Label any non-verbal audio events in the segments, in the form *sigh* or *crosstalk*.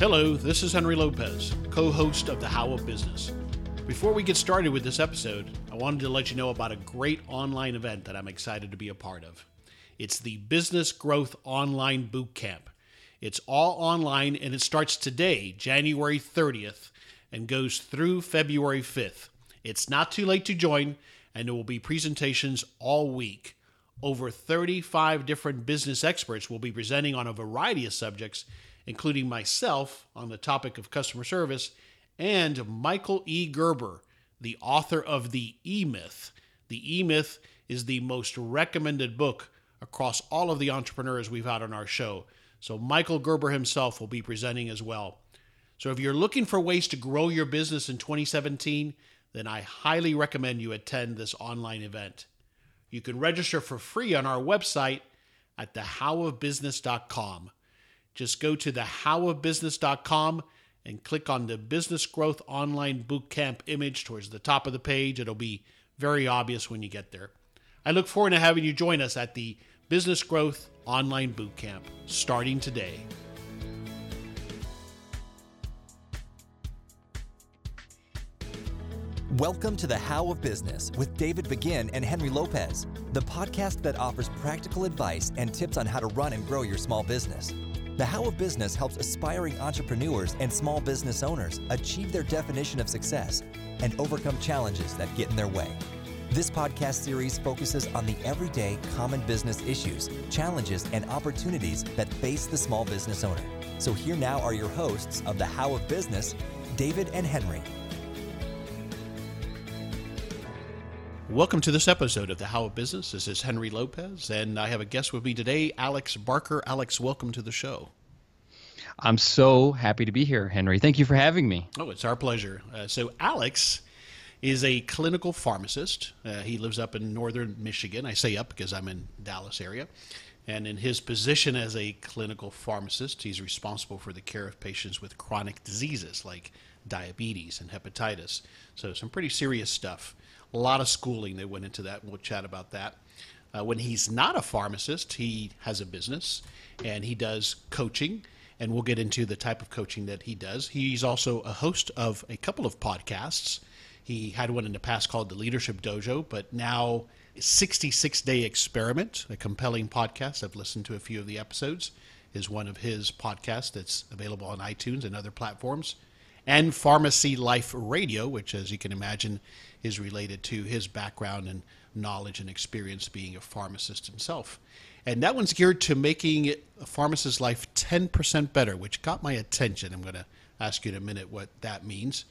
Hello, this is Henry Lopez, co host of The How of Business. Before we get started with this episode, I wanted to let you know about a great online event that I'm excited to be a part of. It's the Business Growth Online Boot Camp. It's all online and it starts today, January 30th, and goes through February 5th. It's not too late to join, and there will be presentations all week. Over 35 different business experts will be presenting on a variety of subjects, including myself on the topic of customer service and Michael E. Gerber, the author of The E Myth. The E Myth is the most recommended book across all of the entrepreneurs we've had on our show. So, Michael Gerber himself will be presenting as well. So, if you're looking for ways to grow your business in 2017, then I highly recommend you attend this online event. You can register for free on our website at thehowofbusiness.com. Just go to thehowofbusiness.com and click on the Business Growth Online Bootcamp image towards the top of the page. It'll be very obvious when you get there. I look forward to having you join us at the Business Growth Online Bootcamp starting today. Welcome to the How of Business with David Begin and Henry Lopez, the podcast that offers practical advice and tips on how to run and grow your small business. The How of Business helps aspiring entrepreneurs and small business owners achieve their definition of success and overcome challenges that get in their way. This podcast series focuses on the everyday common business issues, challenges, and opportunities that face the small business owner. So, here now are your hosts of the How of Business, David and Henry. Welcome to this episode of The How of Business. This is Henry Lopez, and I have a guest with me today, Alex Barker. Alex, welcome to the show. I'm so happy to be here, Henry. Thank you for having me. Oh, it's our pleasure. Uh, so, Alex is a clinical pharmacist. Uh, he lives up in northern Michigan. I say up because I'm in Dallas area. And in his position as a clinical pharmacist, he's responsible for the care of patients with chronic diseases like diabetes and hepatitis. So, some pretty serious stuff. A lot of schooling that went into that. We'll chat about that. Uh, when he's not a pharmacist, he has a business and he does coaching. And we'll get into the type of coaching that he does. He's also a host of a couple of podcasts. He had one in the past called the Leadership Dojo, but now 66 Day Experiment, a compelling podcast. I've listened to a few of the episodes, is one of his podcasts that's available on iTunes and other platforms. And Pharmacy Life Radio, which, as you can imagine, is related to his background and knowledge and experience being a pharmacist himself. And that one's geared to making a pharmacist's life 10% better, which got my attention. I'm going to ask you in a minute what that means.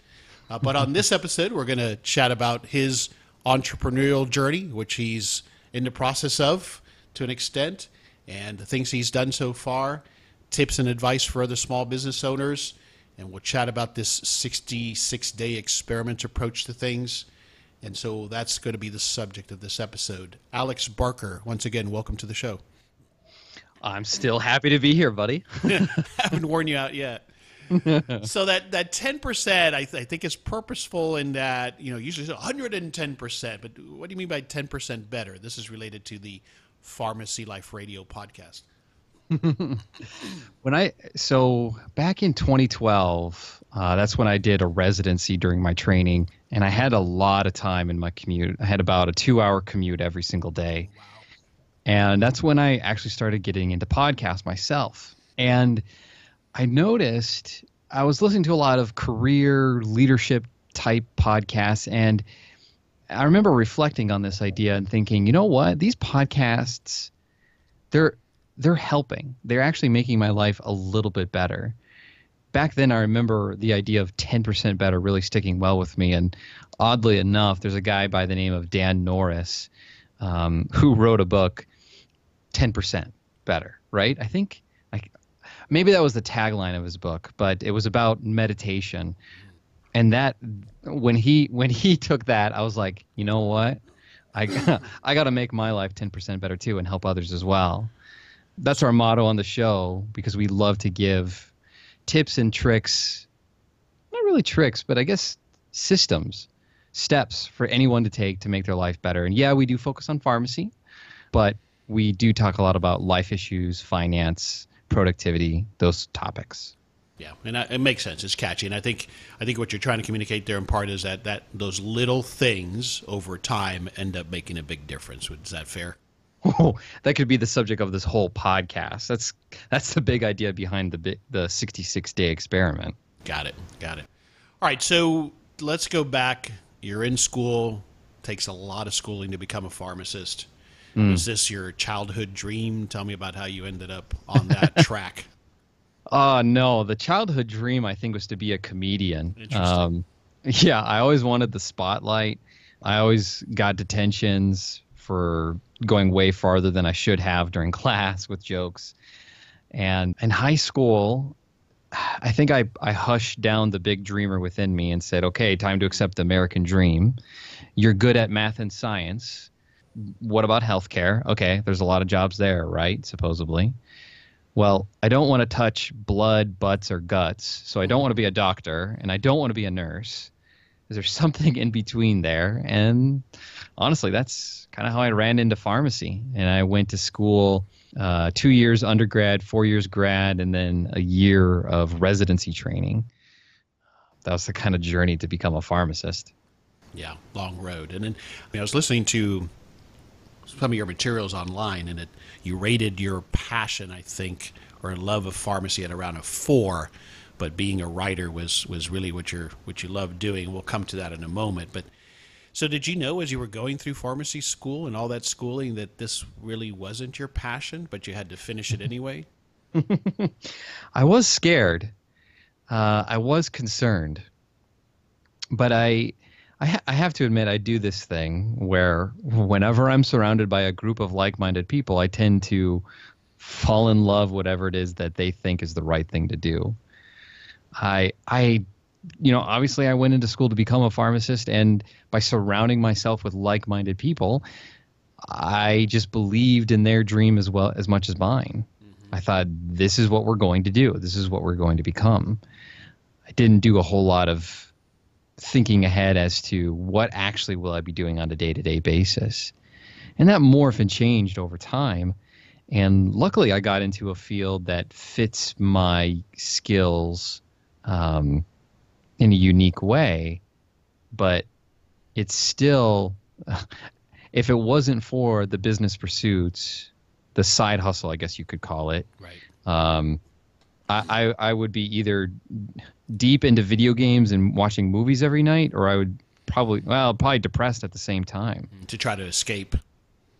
Uh, but on this *laughs* episode, we're going to chat about his entrepreneurial journey, which he's in the process of to an extent, and the things he's done so far, tips and advice for other small business owners, and we'll chat about this 66 day experiment approach to things. And so that's going to be the subject of this episode. Alex Barker, once again, welcome to the show. I'm still happy to be here, buddy. *laughs* Haven't worn you out yet. *laughs* so that that 10% I, th- I think is purposeful in that you know usually 110% but what do you mean by 10% better this is related to the pharmacy life radio podcast *laughs* when I so back in 2012, uh, that's when I did a residency during my training, and I had a lot of time in my commute. I had about a two-hour commute every single day, and that's when I actually started getting into podcasts myself. And I noticed I was listening to a lot of career leadership type podcasts, and I remember reflecting on this idea and thinking, you know what, these podcasts, they're they're helping. They're actually making my life a little bit better. Back then, I remember the idea of 10% better really sticking well with me. And oddly enough, there's a guy by the name of Dan Norris um, who wrote a book, 10% better, right? I think like maybe that was the tagline of his book, but it was about meditation. And that when he when he *laughs* took that, I was like, you know what? I *laughs* I got to make my life 10% better too and help others as well that's our motto on the show because we love to give tips and tricks not really tricks but i guess systems steps for anyone to take to make their life better and yeah we do focus on pharmacy but we do talk a lot about life issues finance productivity those topics Yeah, and I, it makes sense. It's catchy, and I think I think what you're trying to communicate there in part is that that those little things over time end up making a big difference. Is that fair? Oh, that could be the subject of this whole podcast. That's that's the big idea behind the the 66 day experiment. Got it. Got it. All right, so let's go back. You're in school. Takes a lot of schooling to become a pharmacist. Mm. Was this your childhood dream? Tell me about how you ended up on that *laughs* track. Uh no, the childhood dream I think was to be a comedian. Interesting. Um, *laughs* yeah, I always wanted the spotlight. I always got detentions for going way farther than I should have during *laughs* class with jokes. And in high school, I think I, I hushed down the big dreamer within me and said, okay, time to accept the American dream. You're good at math and science. What about healthcare? Okay, there's a lot of jobs there, right? Supposedly. Well, I don't want to touch blood, butts, or guts. So I don't want to be a doctor and I don't want to be a nurse. Is there *laughs* something in between there? And honestly, that's kind of how I ran into pharmacy. And I went to school uh, two years undergrad, four years grad, and then a year of residency training. That was the kind of journey to become a pharmacist. Yeah, long road. And then I, mean, I was listening to some of your materials online, and it you rated your passion, I think, or love of pharmacy at around a four. But being a writer was was really what you're what you love doing. We'll come to that in a moment. But so, did you know as you were going through pharmacy school and all that schooling that this really wasn't your passion, but you had to finish it anyway? *laughs* I was scared. Uh, I was concerned, but I, I, ha- I, have to admit, I do this thing where whenever I'm surrounded by a group of like-minded people, I tend to fall in love whatever it is that they think is the right thing to do. I, I you know, obviously I went into school to become a pharmacist, and by surrounding myself with like-minded people, I just believed in their dream as well as much as mine. Mm-hmm. I thought this is what we're going to do. This is what we're going to become. I didn't do a whole lot of thinking ahead as to what actually will I be doing on a day-to-day basis. And that morphed and changed over time. And luckily, I got into a field that fits my skills um, in a unique way, but it's still, *laughs* if it wasn't for the business pursuits, the side hustle, I guess you could call it. Right. Um, I, I, I would be either deep into video games and watching movies every night, or I would probably, well, probably depressed at the same time. To try to escape.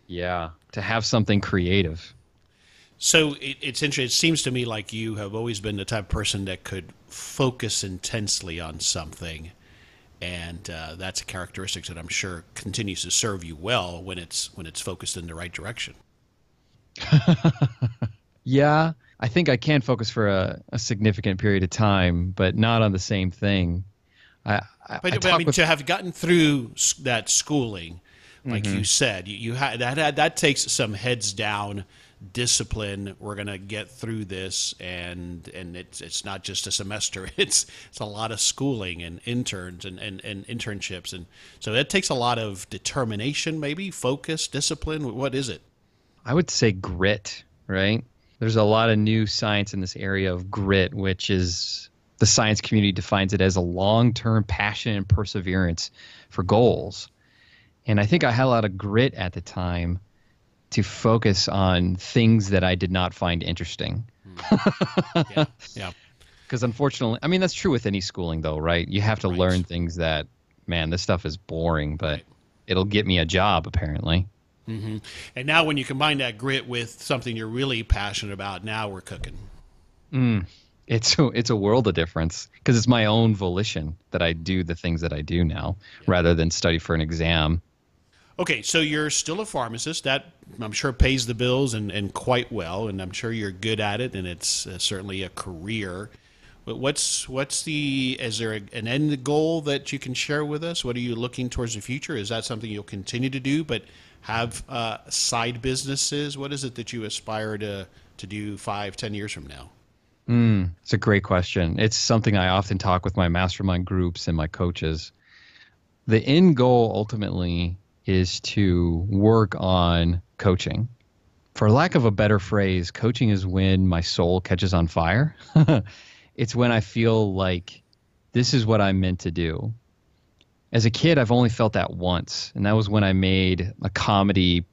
Yeah, to have something creative. So it, it's interesting. It seems to me like you have always been the type of person that could focus intensely on something, and uh, that's a characteristic that I'm sure continues to serve you well when it's when it's focused in the right direction. *laughs* yeah, I think I can focus for a, a, significant period of time, but not on the same thing. I, I, but, I, I mean, with... to have gotten through that schooling, like mm-hmm. you said, you, you had that that takes some heads down discipline. We're going to get through this, and and it's it's not just a semester. *laughs* It's it's a lot of schooling and interns and, and, and internships, and so that takes a lot of determination, maybe focus, discipline. What is it? I would say grit. Right. There's a lot of new science in this area of grit, which is the science community defines it as a long-term passion and perseverance for goals. And I think I had a lot of grit at the time to focus on things that I did not find interesting. Mm. yeah. *laughs* yeah. Because unfortunately, I mean, that's true with any schooling, though, right? You have to right. learn things that, man, this stuff is boring, but right. it'll get me a job, apparently. Mm-hmm. And now, when you combine that grit with something you're really passionate about, now we're cooking. Mm. It's it's a world of difference because it's my own volition that I do the things that I do now, yeah. rather than study for an exam Okay, so you're still a pharmacist. That I'm sure pays the bills and, and quite well, and I'm sure you're good at it, and it's uh, certainly a career. But what's what's the is there a, an end goal that you can share with us? What are you looking towards the future? Is that something you'll continue to do, but have uh, side businesses? What is it that you aspire to to do five, ten years from now? Mm, it's a great question. It's something I often talk with my mastermind groups and my coaches. The end goal ultimately is to work on coaching. For lack of a better phrase, coaching is when my soul catches on fire *laughs* it's when I feel like this is what I'm meant to do. As a kid, I've only felt that once, and that was when I made a comedy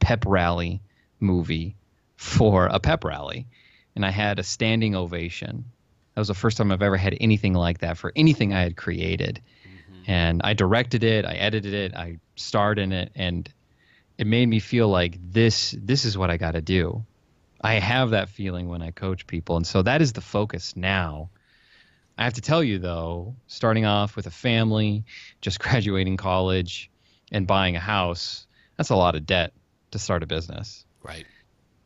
pep rally movie for a pep rally, and I had a standing ovation. That was the first time I've ever had anything like that for anything I had created. Mm-hmm. And I directed it, I edited it, I starred in it, and it made me feel like this this is what I got to do. I have that feeling when I coach people, and so that is the focus now. I have to tell you though, starting off with a family, just *laughs* graduating college, and buying a house, that's a lot of debt to start a business. Right.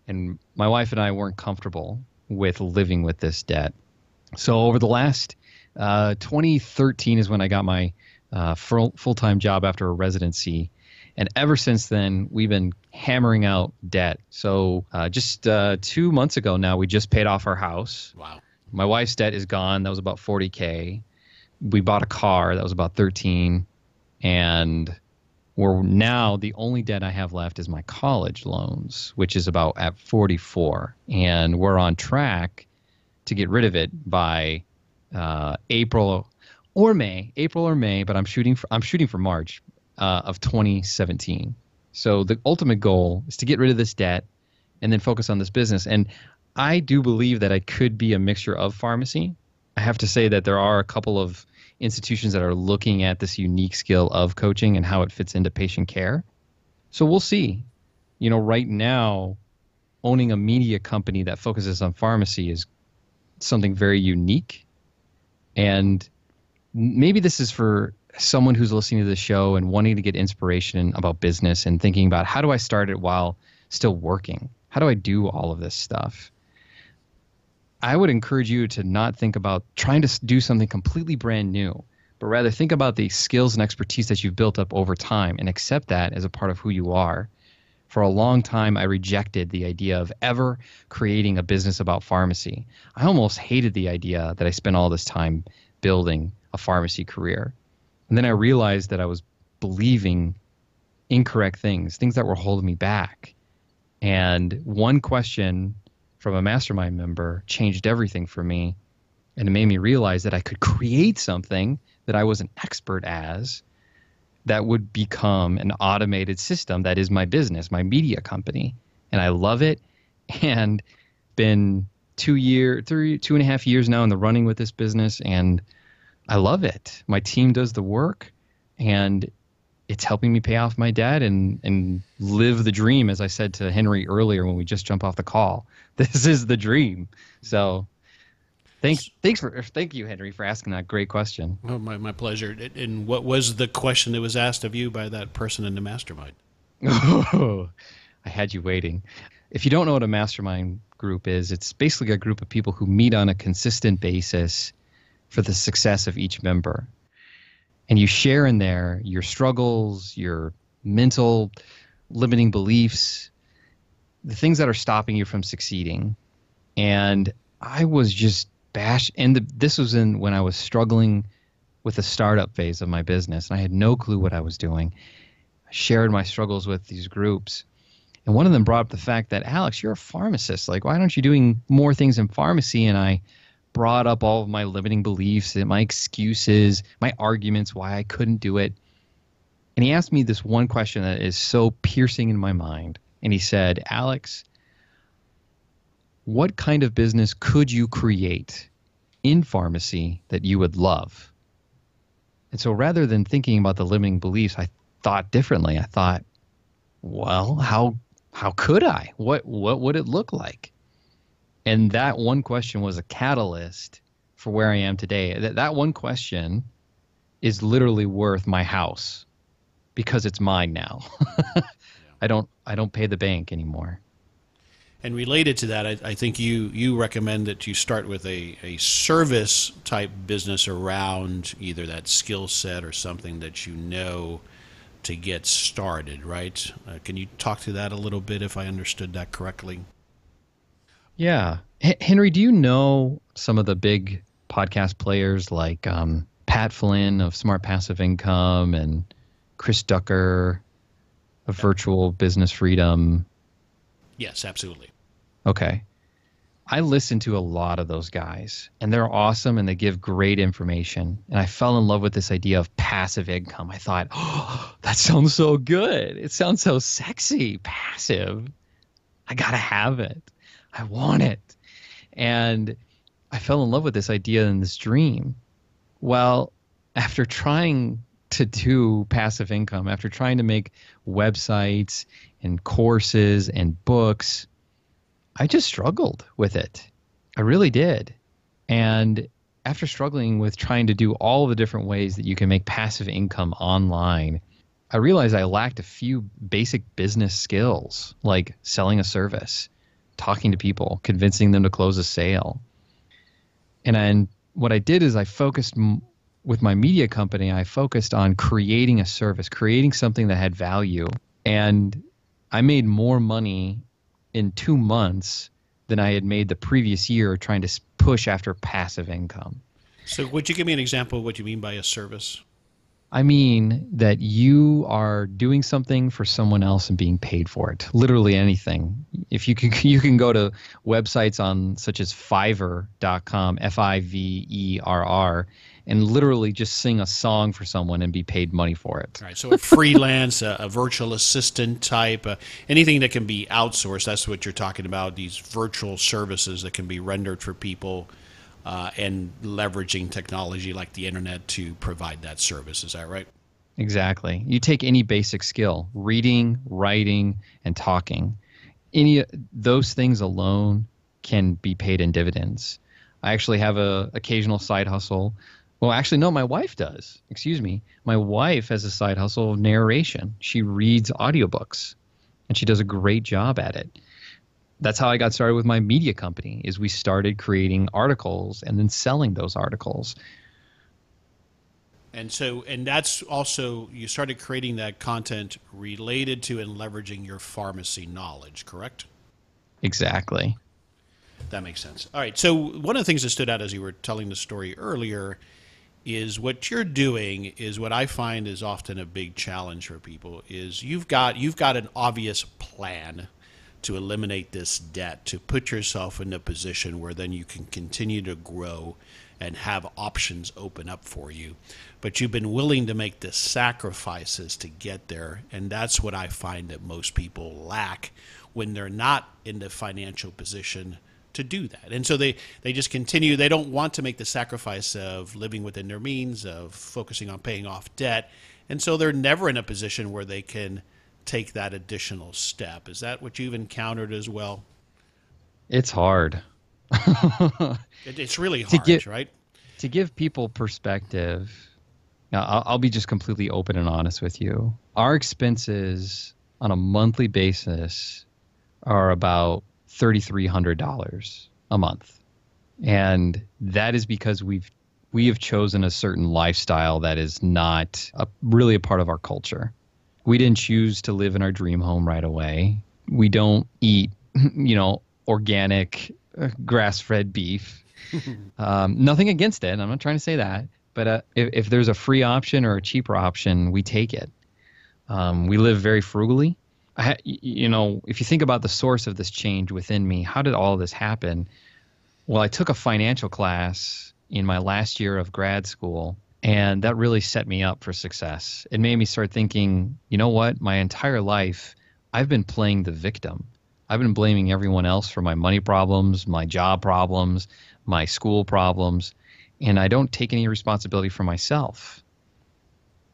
And my wife and I weren't comfortable with living with this debt. So over the last uh, 2013 is when I got my uh, full time job after a residency and ever since then, we've been hammering out debt. So uh, just uh, two months ago now, we just paid off our house. Wow. My wife's debt is gone. That was about 40K. We bought a car. That was about 13. And we're now the only debt I have left is my college loans, which is about at 44. And we're on track to get rid of it by uh, April or May, April or May, but I'm shooting for I'm shooting for March uh, of 2017. So the ultimate goal is to get rid of this debt and then focus on this business. And I do believe that I could be a mixture of pharmacy. I have to say that there are a couple of institutions that are looking at this unique skill of coaching and how it fits into patient care. So we'll see. You know, right now, owning a media company that focuses on pharmacy is something very unique. And maybe this is for someone who's listening to the show and wanting to get inspiration about business and thinking about how do I start it while still working? How do I do all of this stuff? I would encourage you to not think about trying to do something completely brand new, but rather think about the skills and expertise that you've built up over time and accept that as a part of who you are. For a long time, I rejected the idea of ever creating a business about pharmacy. I almost hated the idea that I spent all this time building a pharmacy career. And then I realized that I was believing incorrect things, things that were holding me back. And one question from a mastermind member changed everything for me. And it made me realize that I could create something that I was an expert as that would become an automated system that is my business, my media company. And I love it. And been two year, three, two and a half years now in the running with this business. And I love it. My team does the work, and it's helping me pay off my debt and and live the dream. As I said to Henry earlier when we just jumped off the call, *laughs* this is the dream. So. Thanks, thanks for thank you, Henry, for asking that great question. Oh, my, my pleasure. And what was the question that was asked of you by that person in the mastermind? Oh, *laughs* I had you waiting. If you don't know what a mastermind group is, it's basically a group of people who meet on a consistent basis for the success of each member. And you share in there your struggles, your mental limiting beliefs, the things that are stopping you from succeeding. And I was just bashed. And the, this was in when I was struggling with the startup phase of my business, and I had no clue what I was doing. I shared my struggles with these groups. And one of them brought up the fact that, Alex, you're a pharmacist. Like, why aren't you doing more things in pharmacy? And I brought up all of my limiting beliefs and my excuses, my arguments why I couldn't do it. And he asked me this one question that is so piercing in my mind. And he said, Alex, what kind of business could you create in pharmacy that you would love? And so rather than thinking about the limiting beliefs, I thought differently. I thought, well, how how could I? What what would it look like? And that one question was a catalyst for where I am today. That, that one question is literally worth my house because it's mine now. *laughs* I don't I don't pay the bank anymore. And related to that, I, I, think you, you recommend that you start with a, a service type business around either that skill set or something that you know to get started, right? Uh, can you talk to that a little bit if I understood that correctly? Yeah. H- Henry, do you know some of the big podcast players like um, Pat Flynn of Smart Passive Income and Chris Ducker of Virtual Business Freedom? Yes, absolutely. Okay. I listen to a lot of those guys, and they're awesome and they give great information. And I fell in love with this idea of passive income. I thought, oh, *gasps* that sounds so good. It sounds so sexy. Passive. I got to have it. I want it. And I fell in love with this idea and this dream. Well, after trying to do passive income, after trying to make websites and courses and books, I just struggled with it. I really did. And after struggling with trying to do all the different ways that you can make passive income online, I realized I lacked a few basic business skills like selling a service, talking to people, convincing them to close a sale. And then what I did is I focused m- with my media company, I focused on creating a service, creating something that had value. And I made more money in two months than I had made the previous year trying to push after passive income. So, would you give me an example of what you mean by a service? I mean that you are doing something for someone else and being paid for it. Literally anything. If you can, *laughs* you can go to websites on such as Fiverr.com, F-I-V-E-R-R, and literally just sing a song for someone and be paid money for it. Right. So a freelance, a, a, virtual assistant type, uh, anything that can be outsourced. That's what you're talking about. These virtual services that can be rendered for people. Uh, and leveraging technology like the internet to provide that service. Is that right? Exactly. You take any basic skill, reading, writing, and talking. Any those things alone can be paid in dividends. I actually have a occasional side hustle well, actually, no, my wife does. Excuse me. My wife has a side hustle of narration. She reads audiobooks and she does a great job at it. That's how I got started with my media company is we started creating articles and then selling those articles. And so and that's also you started creating that content related to and leveraging your pharmacy knowledge, correct? Exactly. That makes sense. All right. So one of the things that stood out as you were telling the story earlier is what you're doing is what I find is often a big challenge for people is you've got you've got an obvious plan to eliminate this debt to put yourself in a position where then you can continue to grow and have options open up for you but you've been willing to make the sacrifices to get there and that's what I find that most people lack when they're not in the financial position to do that. And so they, they just continue. They don't want to make the sacrifice of living within their means, of focusing on paying off debt. And so they're never in a position where they can take that additional step. Is that what you've encountered as well? It's hard. *laughs* it, it's really hard, get, right? To give people perspective, now I'll, I'll be just completely open and honest with you. Our expenses on a monthly basis are about $3,300 a month. And that is because we've we have chosen a certain lifestyle that is not a, really a part of our culture. We didn't choose to live in our dream home right away. We don't eat, *laughs* you know, organic uh, grass-fed beef. *laughs* um, nothing against it. I'm not trying to say that. But uh, if, if, there's a free option or a cheaper option, we take it. Um, we live very frugally. I, you know, if you think about the source of this change within me, how did all this happen? Well, I took a financial class in my last year of grad school, and that really set me up for success. It made me start thinking, you know what? My entire life, I've been playing the victim. I've been blaming everyone else for my money problems, my job problems, my school problems, and I don't take any responsibility for myself.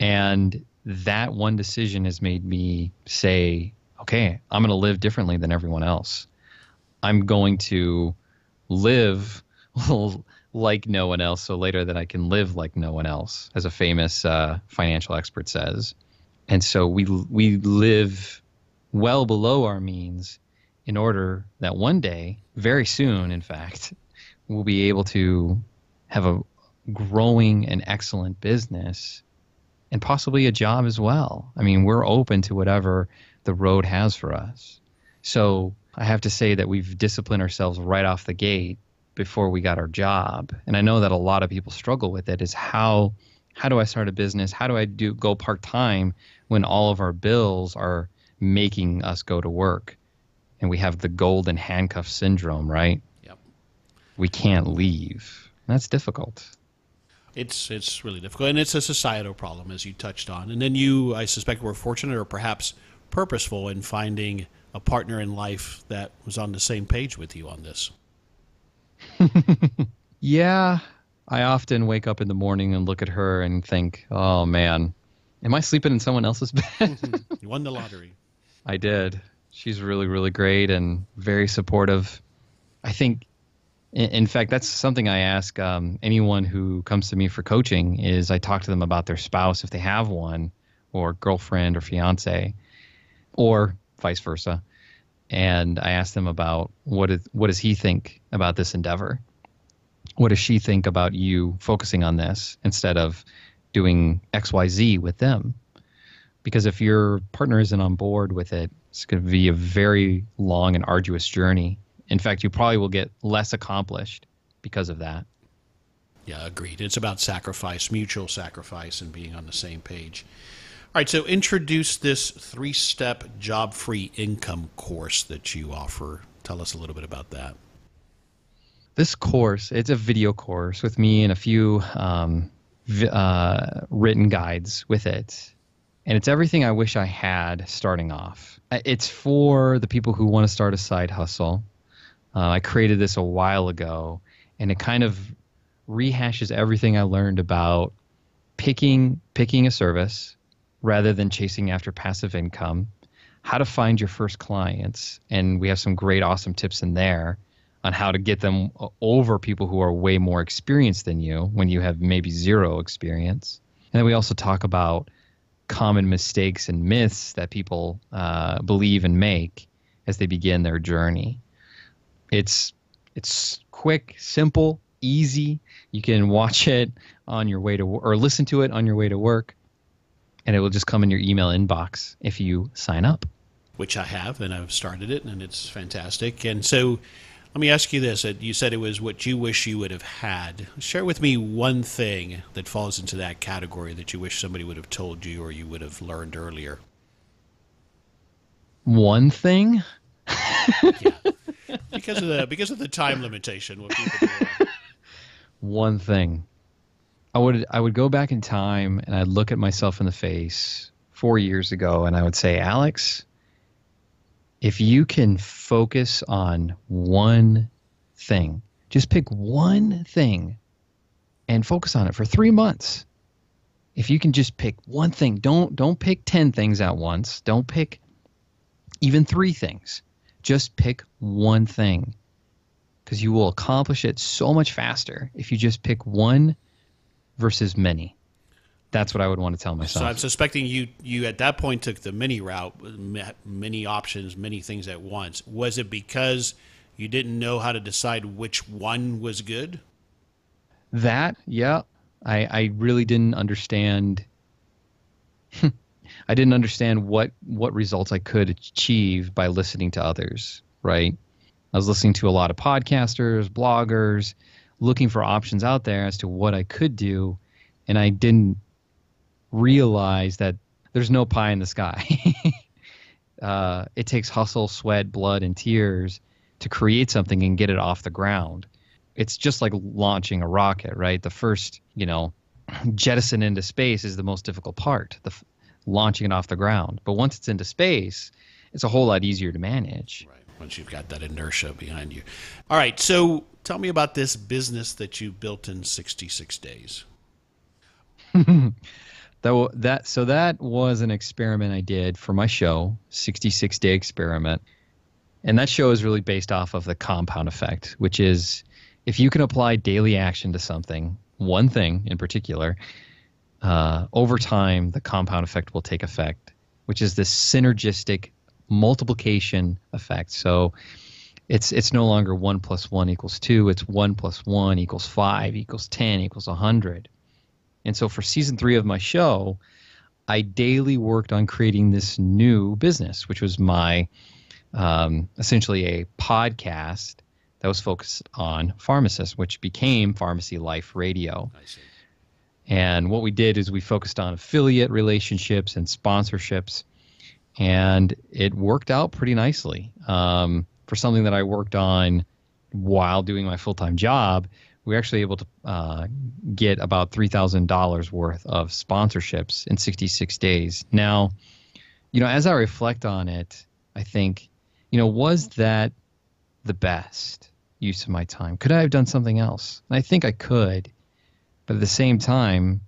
And that one decision has made me say, okay, I'm going to live differently than everyone else. I'm going to live *laughs* like no one else so later that I can live like no one else, as a famous uh, financial expert says. And so we we live well below our means in order that one day, very soon, in fact, we'll be able to have a growing and excellent business and possibly a job as well. I mean, we're open to whatever the road has for us. So I have to say that we've disciplined ourselves right off the gate before we got our job. And I know that a lot of people struggle with it is how how do I start a business? How do I do go part-time when all of our bills are making us go to work? And we have the golden handcuff syndrome, right? Yep. we can't leave. That's difficult. It's it's really difficult, and it's a societal problem, as you touched on. And then you, I suspect, were fortunate or perhaps purposeful in finding a partner in life that was on the same page with you on this. *laughs* yeah, I often wake up in the morning and look at her and think, "Oh man, am I sleeping in someone else's bed?" you won the lottery. *laughs* I did. She's really, really great and very supportive. I think in fact, that's something I ask um, anyone who comes to me for coaching. Is I talk to them about their spouse if they have one, or girlfriend or fiance, or vice versa, and I ask them about what is what does he think about this endeavor? What does she think about you focusing on this instead of doing X Y Z with them? Because if your partner isn't on board with it, it's going to be a very long and arduous journey in fact, you probably will get less accomplished because of that. Yeah, agreed. It's about sacrifice, mutual sacrifice, and being on the same page. All right, so introduce this three step job free income course that you offer. Tell us a little bit about that. This course, it's a video course with me and a few um, uh, written guides with it. And it's everything I wish I had starting off. It's for the people who want to start a side hustle uh, I created this a while ago, and it kind of rehashes everything I learned about picking picking a service rather than chasing after passive income, how to find your first clients, and we have some great awesome tips in there on how to get them over people who are way more experienced than you when you have maybe zero experience. And then we also talk about common mistakes and myths that people uh, believe and make as they begin their journey. It's it's quick, simple, easy. You can watch it on your way to or listen to it on your way to work, and it will just come in your email inbox if you sign up. Which I have, and I've started it, and it's fantastic. And so, let me ask you this: You said it was what you wish you would have had. Share with me one thing that falls into that category that you wish somebody would have told you or you would have learned earlier. One thing. yeah *laughs* because of the because of the time limitation. What people do. *laughs* One thing, I would I would go back in time and I'd look at myself in the face four years ago and I would say, Alex, if you can focus on one thing, just pick one thing and focus on it for three months. If you can just pick one thing, don't don't pick ten things at once. Don't pick even three things just pick one thing because you will accomplish it so much faster if you just pick one versus many. That's what I would want to tell myself. So I'm suspecting you you at that point took the mini route, many options, many things at once. Was it because you didn't know how to decide which one was good? That, yeah. I I really didn't understand *laughs* I didn't understand what what results I could achieve by listening to others, right? I was listening to a lot of podcasters, bloggers, looking for options out there as to what I could do, and I didn't realize that there's no pie in the sky. *laughs* uh, it takes hustle, sweat, blood, and tears to create something and get it off the ground. It's just like launching a rocket, right? The first, you know, *clears throat* jettison into space is the most difficult part. The launching it off the ground. But once it's into space, it's a whole lot easier to manage. Right. Once you've got that inertia behind you. All right. So tell me about this business that you built in 66 days. *laughs* that, that so that was an experiment I did for my show, 66 day experiment. And that show is really based off of the compound effect, which is if you can apply daily action to something, one thing in particular, uh, over time, the compound effect will take effect, which is this synergistic multiplication effect. So it's it's no longer one plus one equals two. It's one plus one equals five equals ten equals a hundred. And so for season three of my show, I daily worked on creating this new business, which was my um, essentially a podcast that was focused on pharmacists, which became Pharmacy Life Radio. And what we did is we focused on affiliate relationships and sponsorships, and it worked out pretty nicely um, for something that I worked on while doing my full time job, we were actually able to uh, get about $3,000 worth of sponsorships in 66 days. Now, you know, as I reflect on it, I think, you know, was that the best use of my time? Could I have done something else? And I think I could, but at the same time,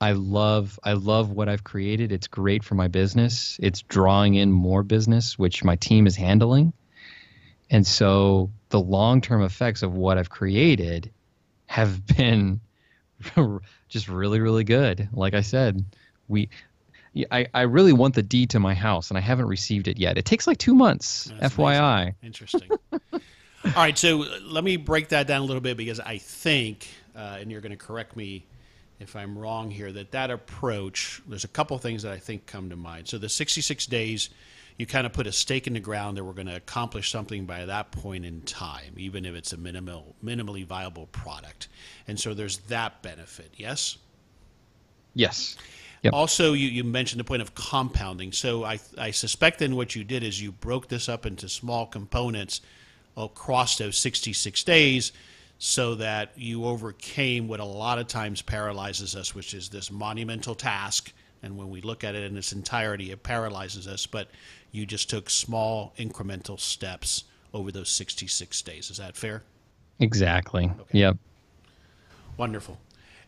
I love I love what I've created. It's great for my business. It's drawing in more business, which my team is handling. And so the long-term effects of what I've created have *laughs* been just really really good. Like I said, we I, I really want the deed to my house and I haven't received it yet. It takes like two months, That's FYI. Amazing. Interesting. *laughs* All right, so let me break that down a little bit because I think, uh, and you're going to correct me if I'm wrong here, that that approach, there's a couple things that I think come to mind. So the 66 days, you kind of put a stake in the ground that we're going to accomplish something by that point in time, even if it's a minimal, minimally viable product. And so there's that benefit, yes? Yes. Yep. Also, you, you mentioned the point of compounding. So I, I suspect then what you did is you broke this up into small components across those 66 days so that you overcame what a lot of times paralyzes us, which is this monumental task. And when we look at it in its entirety, it paralyzes us. But you just took small incremental steps over those 66 days. Is that fair? Exactly. Okay. Yep. Wonderful.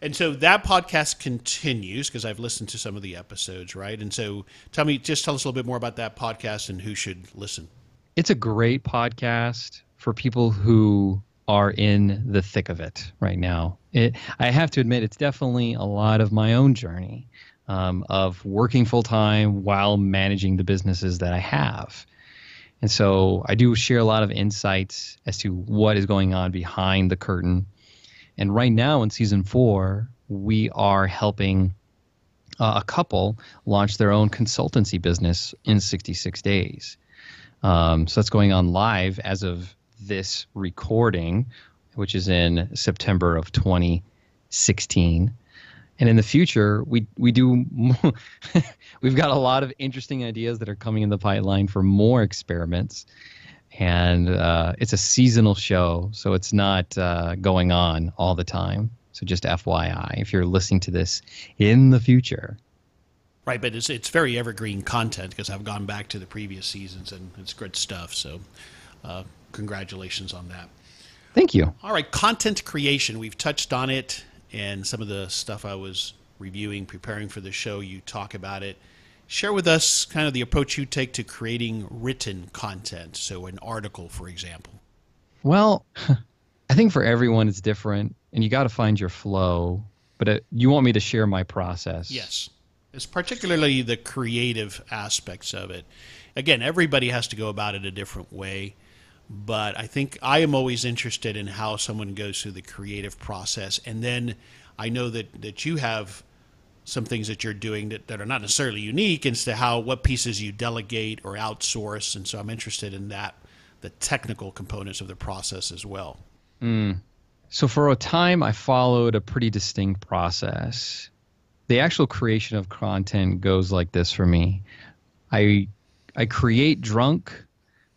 And so that podcast continues because I've listened to some of the episodes, right? And so tell me, just tell us a little bit more about that podcast and who should listen. It's a great podcast for people who are in the thick of it right now. It, I have to admit, it's definitely a lot of my own journey um, of working full time while managing the businesses that I have. And so I do share a lot of insights as to what is going on behind the curtain and right now in season four, we are helping uh, a couple launch their own consultancy business in 66 days. Um, so that's going on live as of this recording, which is in September of 2016. And in the future, we we do *laughs* we've got a lot of interesting ideas that are coming in the pipeline for more experiments and uh, it's a seasonal show, so it's not uh, going on all the time. So just FYI, if you're listening to this in the future. Right, but it's it's very evergreen content because I've gone back to the previous seasons and it's good stuff. So, uh, congratulations on that. Thank you. All right, content creation. We've touched on it, and some of the stuff I was reviewing, preparing for the show. You talk about it share with us kind of the approach you take to creating written content. So, an article, for example. Well, *laughs* I think for everyone it's different, and you got to find your flow. But it, you want me to share my process? Yes. It's particularly the creative aspects of it. Again, everybody has to go about it a different way, but I think I am always interested in how someone goes through the creative process. And then I know that, that you have some things that you're doing that, that are not necessarily unique as to how what pieces you delegate or outsource and so i'm interested in that the technical components of the process as well mm. so for a time i followed a pretty distinct process the actual creation of content goes like this for me i i create drunk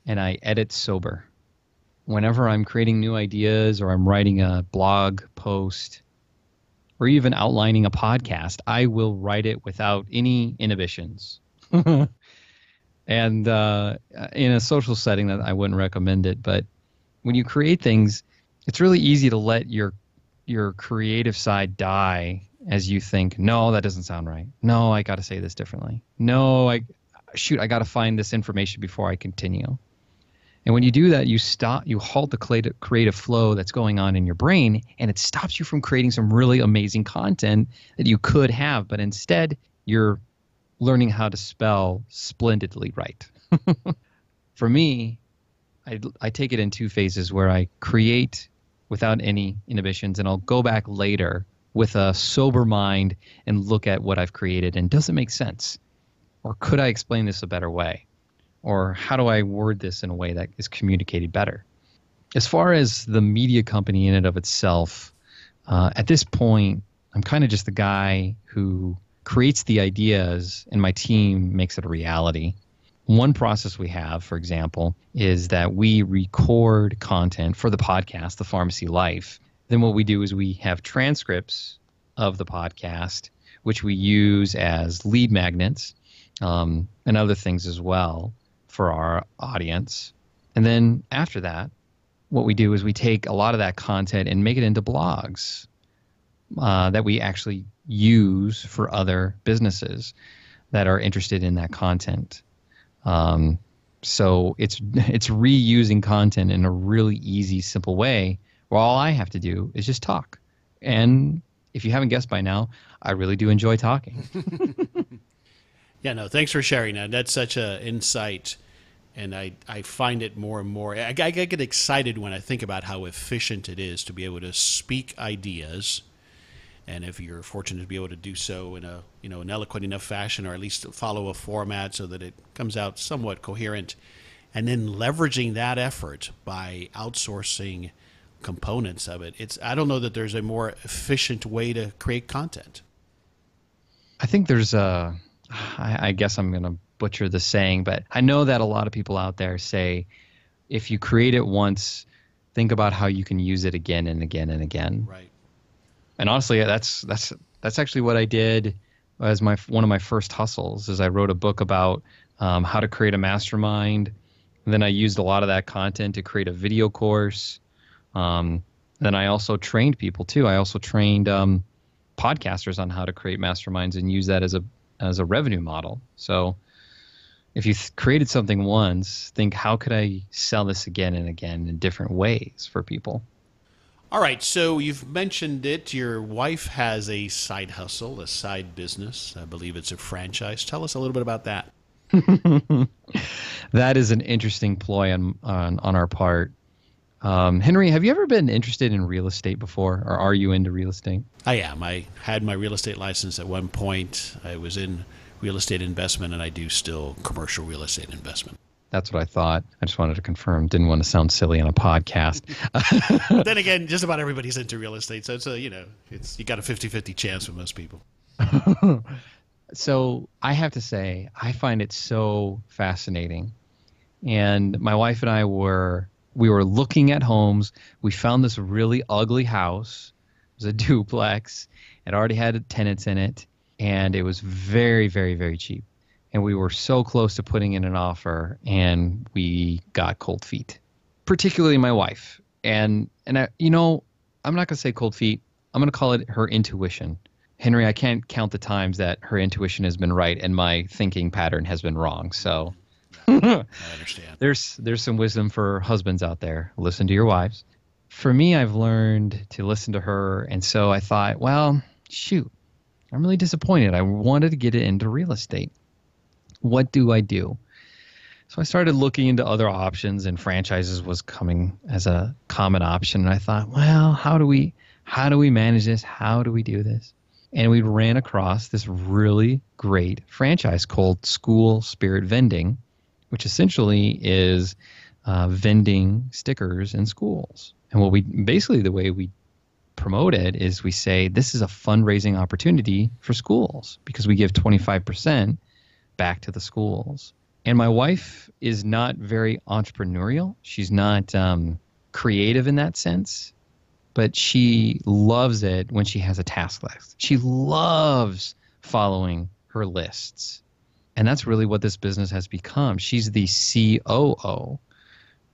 and i edit sober whenever i'm creating new ideas or i'm writing a blog post or even outlining a podcast, I will write it without any inhibitions. *laughs* and uh, in a social setting, that I wouldn't recommend it. But when you create things, it's really easy to let your your creative side die as you think, no, that doesn't sound right. No, I got to say this differently. No, I shoot, I got to find this information before I continue. And when you do that, you stop, you halt the creative flow that's going on in your brain, and it stops you from creating some really amazing content that you could have. But instead, you're learning how to spell splendidly right. *laughs* For me, I, I take it in two phases where I create without any inhibitions, and I'll go back later with a sober mind and look at what I've created and does it make sense? Or could I explain this a better way? Or how do I word this in a way that is communicated better? As far as the media company in and of itself, uh, at this point, I'm kind of just the guy who creates the ideas and my team makes it a reality. one process we have, for example, is that we record content for the podcast, The Pharmacy Life. Then what we do is we have transcripts of the podcast, which we use as lead magnets um, and other things as well for our audience. And then after that, what we do is we take a lot of that content and make it into blogs uh, that we actually use for other businesses that are interested in that content. Um, so it's *laughs* it's reusing content in a really easy, simple way. Where all I have to do is just talk. And if you haven't guessed by now, I really do enjoy talking. *laughs* yeah, no, thanks for sharing that. That's such an insight, and I I find it more and more. I, I get excited when I think about how efficient it is to be able to speak ideas and if you're fortunate to be able to do so in a you know an eloquent enough fashion or at least follow a format so that it comes out somewhat coherent and then leveraging that effort by outsourcing components of it it's i don't know that there's a more efficient way to create content i think there's a i, I guess i'm going to butcher the saying but i know that a lot of people out there say if you create it once think about how you can use it again and again and again right and honestly, that's that's that's actually what I did as my one of my first hustles. Is I wrote a book about um, how to create a mastermind. And then I used a lot of that content to create a video course. Um, then I also trained people too. I also trained um, podcasters on how to create masterminds and use that as a as a revenue model. So if you th- created something once, think how could I sell this again and again in different ways for people. All right, so you've mentioned it. Your wife has a side hustle, a side business. I believe it's a franchise. Tell us a little bit about that. *laughs* that is an interesting ploy on on, on our part. Um, Henry, have you ever been interested in real estate before, or are you into real estate? I am. I had my real estate license at one point. I was in real estate investment, and I do still commercial real estate investment. That's what I thought. I just wanted to confirm. Didn't want to sound silly on a podcast. *laughs* then *laughs* again, just about everybody's into real estate, so it's a you know, it's you got a 50-50 chance with most people. *laughs* so I have to say, I find it so fascinating. And my wife and I were we were looking at homes. We found this really ugly house. It was a *laughs* duplex. It already had tenants in it, and it was very, very, very cheap and we were so close to putting in an offer and we got cold feet particularly my wife and and I, you know i'm not to say cold feet i'm to call it her intuition henry i can't count the times that her intuition has been right and my thinking pattern has been wrong so *laughs* i understand there's there's some wisdom for husbands out there listen to your wives for me i've learned to listen to her and so i thought well shoot i'm really disappointed i wanted to get it into real estate what do I do? So I started looking into other options, and franchises was coming as a common option. And I thought, well, how do we how do we manage this? How do we do this? And we ran across this really great franchise called School Spirit Vending, which essentially is uh, vending stickers in schools. And what we basically the way we promote it is we say this is a fundraising opportunity for schools because we give 25% back to the schools. And my wife is not very entrepreneurial. She's not um, creative in that sense, but she loves it when she has a task list. She loves following her lists. And that's really what this business has become. She's the COO,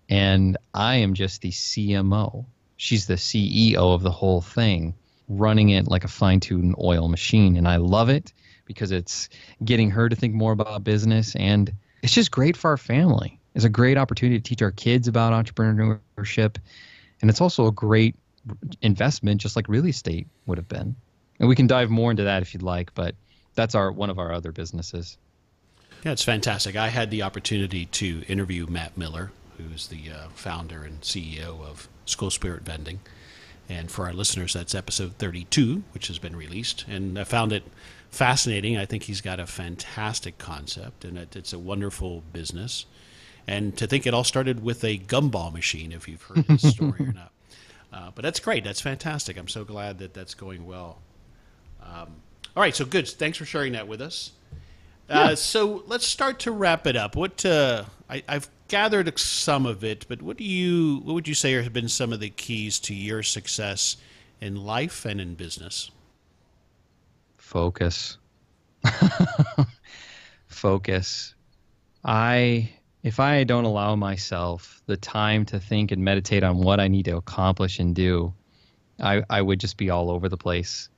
and I am just the CMO. She's the CEO of the whole thing, running it like a fine tuned oil machine. And I love it because it's getting her to think more about business and it's just great for our family. It's a great opportunity to teach our kids about entrepreneurship and it's also a great investment just like real estate would have been. And we can dive more into that if you'd like, but that's our one of our other businesses. Yeah, it's fantastic. I had the opportunity to interview Matt Miller, who's the uh, founder and CEO of School Spirit Vending. And for our listeners, that's episode 32, which has been released. And I found it fascinating. I think he's got a fantastic concept, and it, it's a wonderful business. And to think it all started with a gumball machine, if you've heard his story or *laughs* not. Uh, but that's great. That's fantastic. I'm so glad that that's going well. Um, all right, so good. Thanks for sharing that with us. Uh, so let's start to wrap it up. What uh, I, I've gathered some of it, but what do you what would you say have been some of the keys to your success in life and in business? Focus. *laughs* Focus. I if I don't allow myself the time to think and meditate on what I need to accomplish and do, I, I would just be all over the place.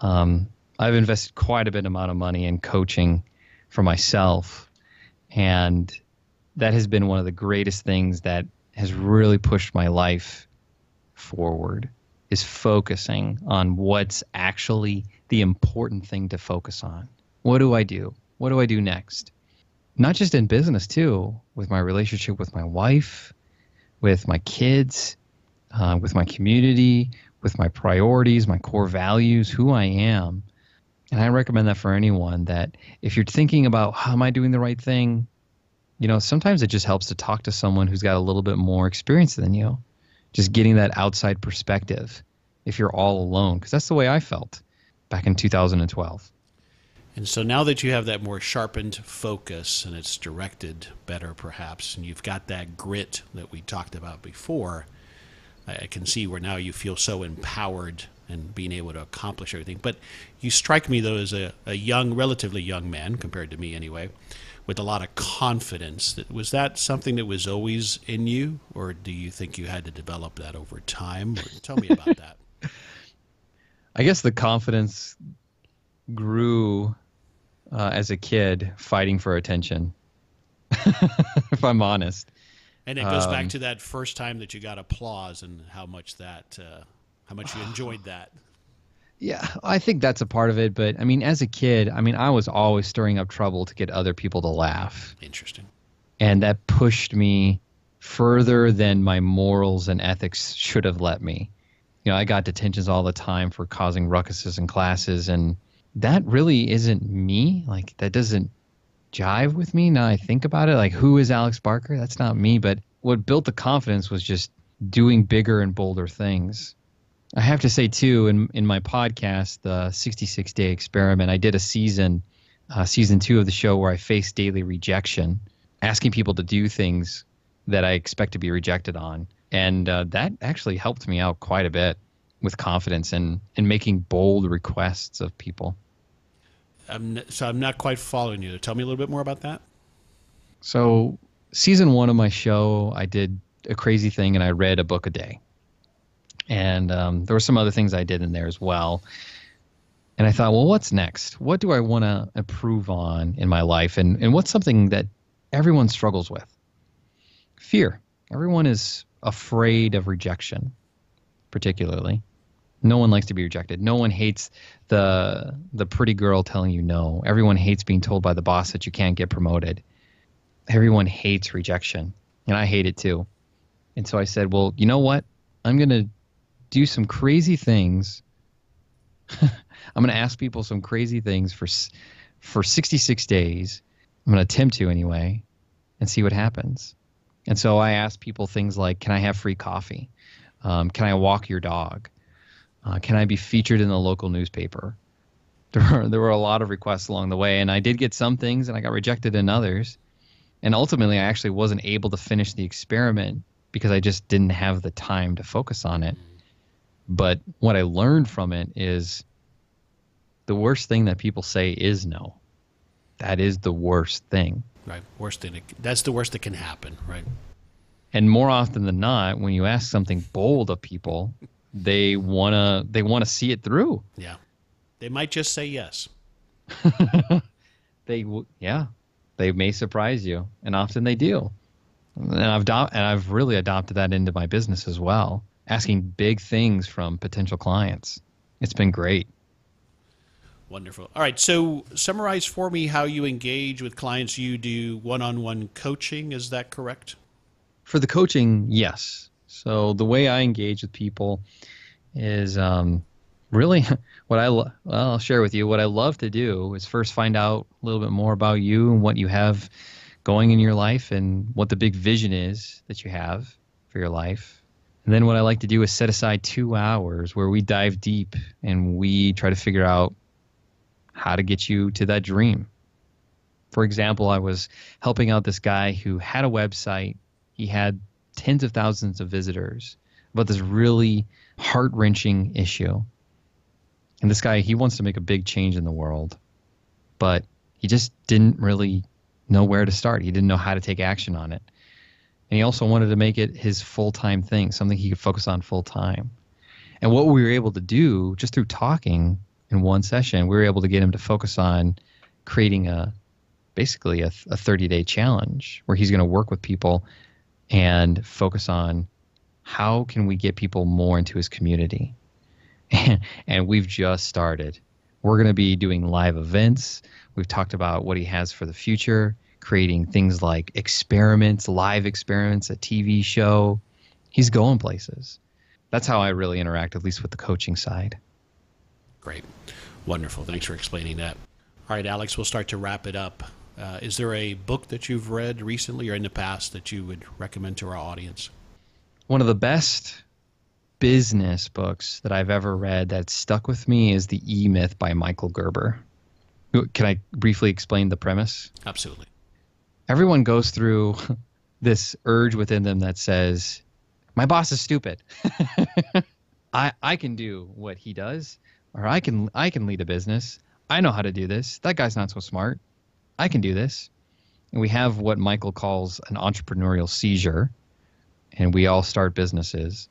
Um, I've invested quite a bit amount of money in coaching for myself, and that has been one of the greatest things that has really pushed my life forward is focusing on what's actually the important thing to focus on. What do I do? What do I do next? Not just in business, too, with my relationship with my wife, with my kids, uh, with my community, with my priorities, my core values, who I am. And I recommend that for anyone that if you're thinking about how am I doing the right thing, you know, sometimes it just helps to talk to someone who's got a little bit more experience than you. Just getting that outside perspective if you're all alone, because that's the way I felt back in 2012. And so now that you have that more sharpened focus and it's directed better, perhaps, and you've got that grit that we talked about before, I can see where now you feel so empowered and being able to accomplish everything. But you strike me, though, as a, a young, relatively young man, compared to me anyway, with a lot of confidence. Was that something that was always in you, or do you think you had to develop that over time? Or tell me about that. *laughs* I guess the confidence grew uh, as a kid fighting for attention. *laughs* if I'm honest. And it goes um, back to that first time that you got applause and how much that, uh, how much you enjoyed that. Yeah, I think that's a part of it. But I mean, as a kid, I mean, I was always stirring up trouble to get other people to laugh. Interesting. And that pushed me further than my morals and ethics should have let me. You know, I got detentions all the time for causing ruckuses in classes, and that really isn't me. Like, that doesn't jive with me now I think about it. Like, who is Alex Barker? That's not me. But what built the confidence was just doing bigger and bolder things. I have to say too, in in my podcast, the 66 Day Experiment, I did a season, uh, season two of the show where I faced daily rejection, asking people to do things that I expect to be rejected on, and uh, that actually helped me out quite a bit with confidence and and making bold requests of people. I'm so I'm not quite following you. Tell me a little bit more about that. So, season one of my show, I did a crazy thing and I read a book a day and um, there were some other things I did in there as well. And I thought, well, what's next? What do I want to improve on in my life? And, and what's something that everyone struggles with? Fear. Everyone is afraid of rejection, particularly. No one likes to be rejected. No one hates the the pretty girl telling you no. Everyone hates being told by the boss that you can't get promoted. Everyone hates rejection, and I hate it too. And so I said, well, you know what? I'm going to do some crazy things. *laughs* I'm going to ask people some crazy things for for 66 days. I'm going to attempt to anyway, and see what happens. And so I asked people things like, "Can I have free coffee? Um, can I walk your dog? Uh, can I be featured in the local newspaper?" *laughs* There were there were a lot of requests along the way, and I did get some things, and I got rejected in others. And ultimately, I actually wasn't able to finish the experiment because I just didn't have the time to focus on it. But what I learned from it is the worst thing that people say is no. That is the worst thing. Right. Worst thing. That's the worst that can happen. Right. And more often than not, when you ask something bold of people, they wanna they wanna see it through. Yeah. They might just say yes. *laughs* they yeah. They may surprise you, and often they do. And I've do- and I've really adopted that into my business as well asking big things from potential clients. It's been great. Wonderful. All right. So, summarize for me how you engage with clients. You do one on one coaching. Is that correct? For the coaching, yes. So, the way I engage with people is um, really *laughs* what I well, I'll share with you. What I love to do is first find out a little bit more about you and what you have going in your life and what the big vision is that you have for your life and then what I like to do is set aside two hours where we dive deep and we try to figure out how to get you to that dream. For example, I was helping out this guy who had a website. He had tens of thousands of visitors about this really heart wrenching issue. And this guy, he wants to make a big change in the world, but he just didn't really know where to start. He didn't know how to take action on it. And he also wanted to make it his full time thing, something he could focus on full time. And what we were able to do just through talking in one session, we were able to get him to focus on creating a basically a, a 30 day challenge where he's going to work with people and focus on how can we get people more into his community. *laughs* and we've just started. We're going to be doing live events. We've talked about what he has for the future creating things like experiments, live experiments, a TV show. He's going places. That's how I really interact, at least with the coaching side. Great. Wonderful. Thanks for explaining that. All right, Alex, we'll start to wrap it up. Uh, is there a book that you've read recently or in the past that you would recommend to our audience? One of the best business books that I've ever read that stuck with me is The E Myth by Michael Gerber. Can I briefly explain the premise? Absolutely everyone goes through *laughs* this urge within them that says, "My boss is stupid. *laughs* I I can do what he does, or I can I can lead a business. I know how to do this. That guy's not so smart. I can do this." And we have what Michael calls an entrepreneurial seizure, and we all start businesses.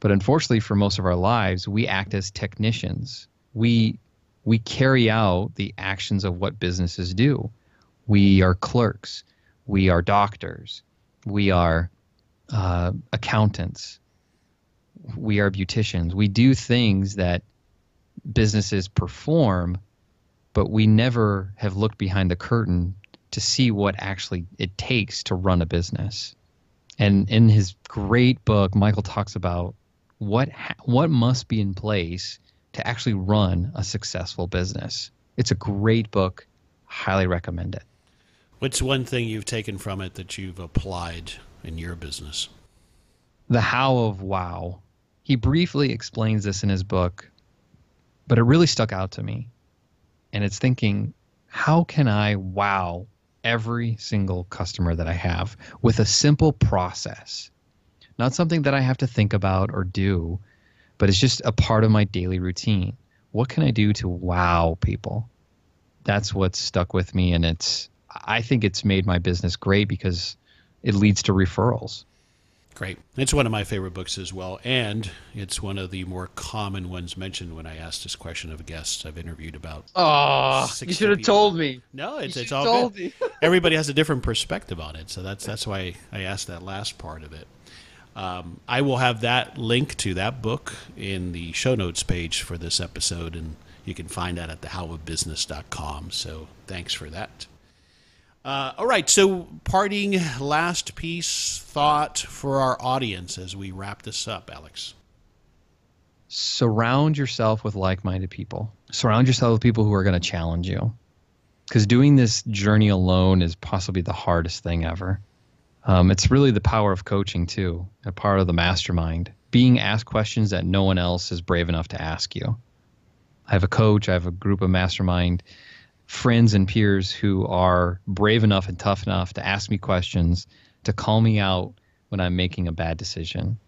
But unfortunately, for most of our lives, we act as technicians. We we carry out the actions of what businesses do we are clerks. We are doctors. We are uh, accountants. We are beauticians. We do things that businesses perform, but we never have looked behind the curtain to see what actually it takes to run a business. And in his great book, Michael talks about what ha- what must be in place to actually run a successful business. It's a great book. Highly recommend it. What's one thing you've taken from it that you've applied in your business? The how of wow. He briefly explains this in his book, but it really stuck out to me. And it's thinking, how can I wow every single customer that I have with a simple process? Not something that I have to think about or do, but it's just a part of my daily routine. What can I do to wow people? That's what's stuck with me, and it's I think it's made my business great because it leads to referrals. Great. It's one of my favorite books as well. And it's one of the more common ones mentioned when I asked this question of guests I've interviewed about. Oh, you should have told me. No, it's, it's all good. *laughs* *laughs* Everybody has a different perspective on it. So that's, that's why I asked that last part of it. Um, I will have that link to that book in the show notes page for this episode. And you can find that at thehowofbusiness.com. So thanks for that. Uh, all right, so parting last piece thought for our audience as we wrap this up, Alex. Surround yourself with like minded people. Surround yourself with people who are going to challenge you. Because doing this journey alone is possibly the hardest thing ever. Um, it's really the power of coaching, too, a part of the mastermind. Being asked questions that no one else is brave enough to ask you. I have a coach, I have a group of mastermind friends and peers who are brave enough and tough enough to ask me questions, to call me out when I'm making a bad decision.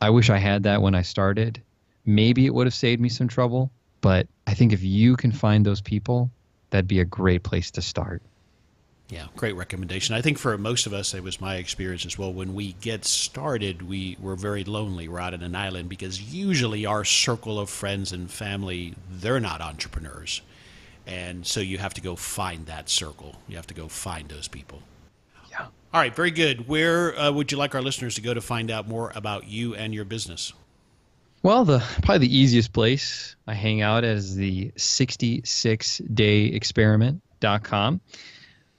I wish I had that when I started. Maybe it would have saved me some trouble, but I think if you can find those people, that'd be a great place to start. Yeah, great recommendation. I think for most of us, it was my experience as well. When we get started, we were very lonely. We're out on an island because usually our circle of friends and family, they're not entrepreneurs. And so you have to go find that circle. You have to go find those people. Yeah. All right, very good. Where uh, would you like our listeners to go to find out more about you and your business? Well, the probably the easiest place I hang out is the 66dayexperiment.com.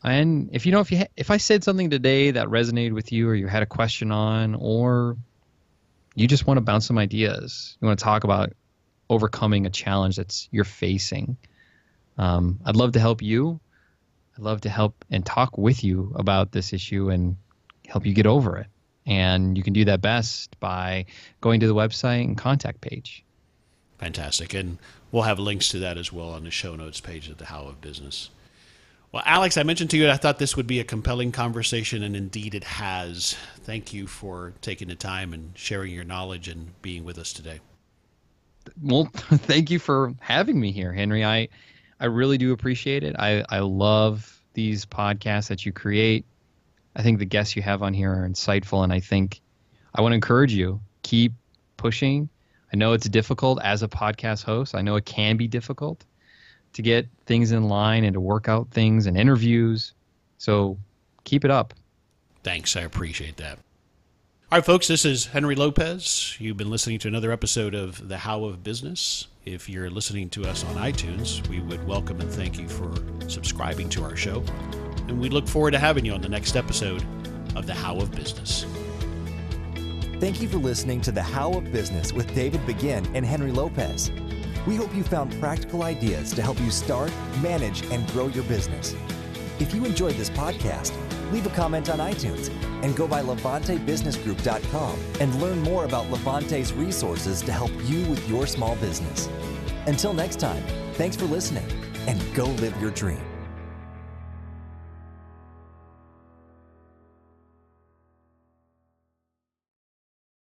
And if you know if you ha- if I said something today that resonated with you or you had a question on or you just want to bounce some ideas, you want to talk about overcoming a challenge that's you're facing, um, I'd love to help you. I'd love to help and talk with you about this issue and help you get over it. And you can do that best by going to the website and contact page. Fantastic. And we'll have links to that as well on the show notes page at the How of Business. Well, Alex, I mentioned to you I thought this would be a compelling conversation, and indeed it has. Thank you for taking the time and sharing your knowledge and being with us today. Well, *laughs* thank you for having me here, Henry. I I really do appreciate it. I, I love these podcasts that you create. I think the guests you have on here are insightful, and I think I want to encourage you keep pushing. I know it's difficult as a podcast host. I know it can be difficult to get things in line and to work out things and interviews. So keep it up. Thanks. I appreciate that. All right, folks, this is Henry Lopez. You've been listening to another episode of The How of Business. If you're listening to us on iTunes, we would welcome and thank you for subscribing to our show. And we look forward to having you on the next episode of The How of Business. Thank you for listening to The How of Business with David Begin and Henry Lopez. We hope you found practical ideas to help you start, manage, and grow your business. If you enjoyed this podcast, leave a comment on iTunes and go by LevanteBusinessGroup.com and learn more about Levante's resources to help you with your small business. Until next time, thanks for listening and go live your dream.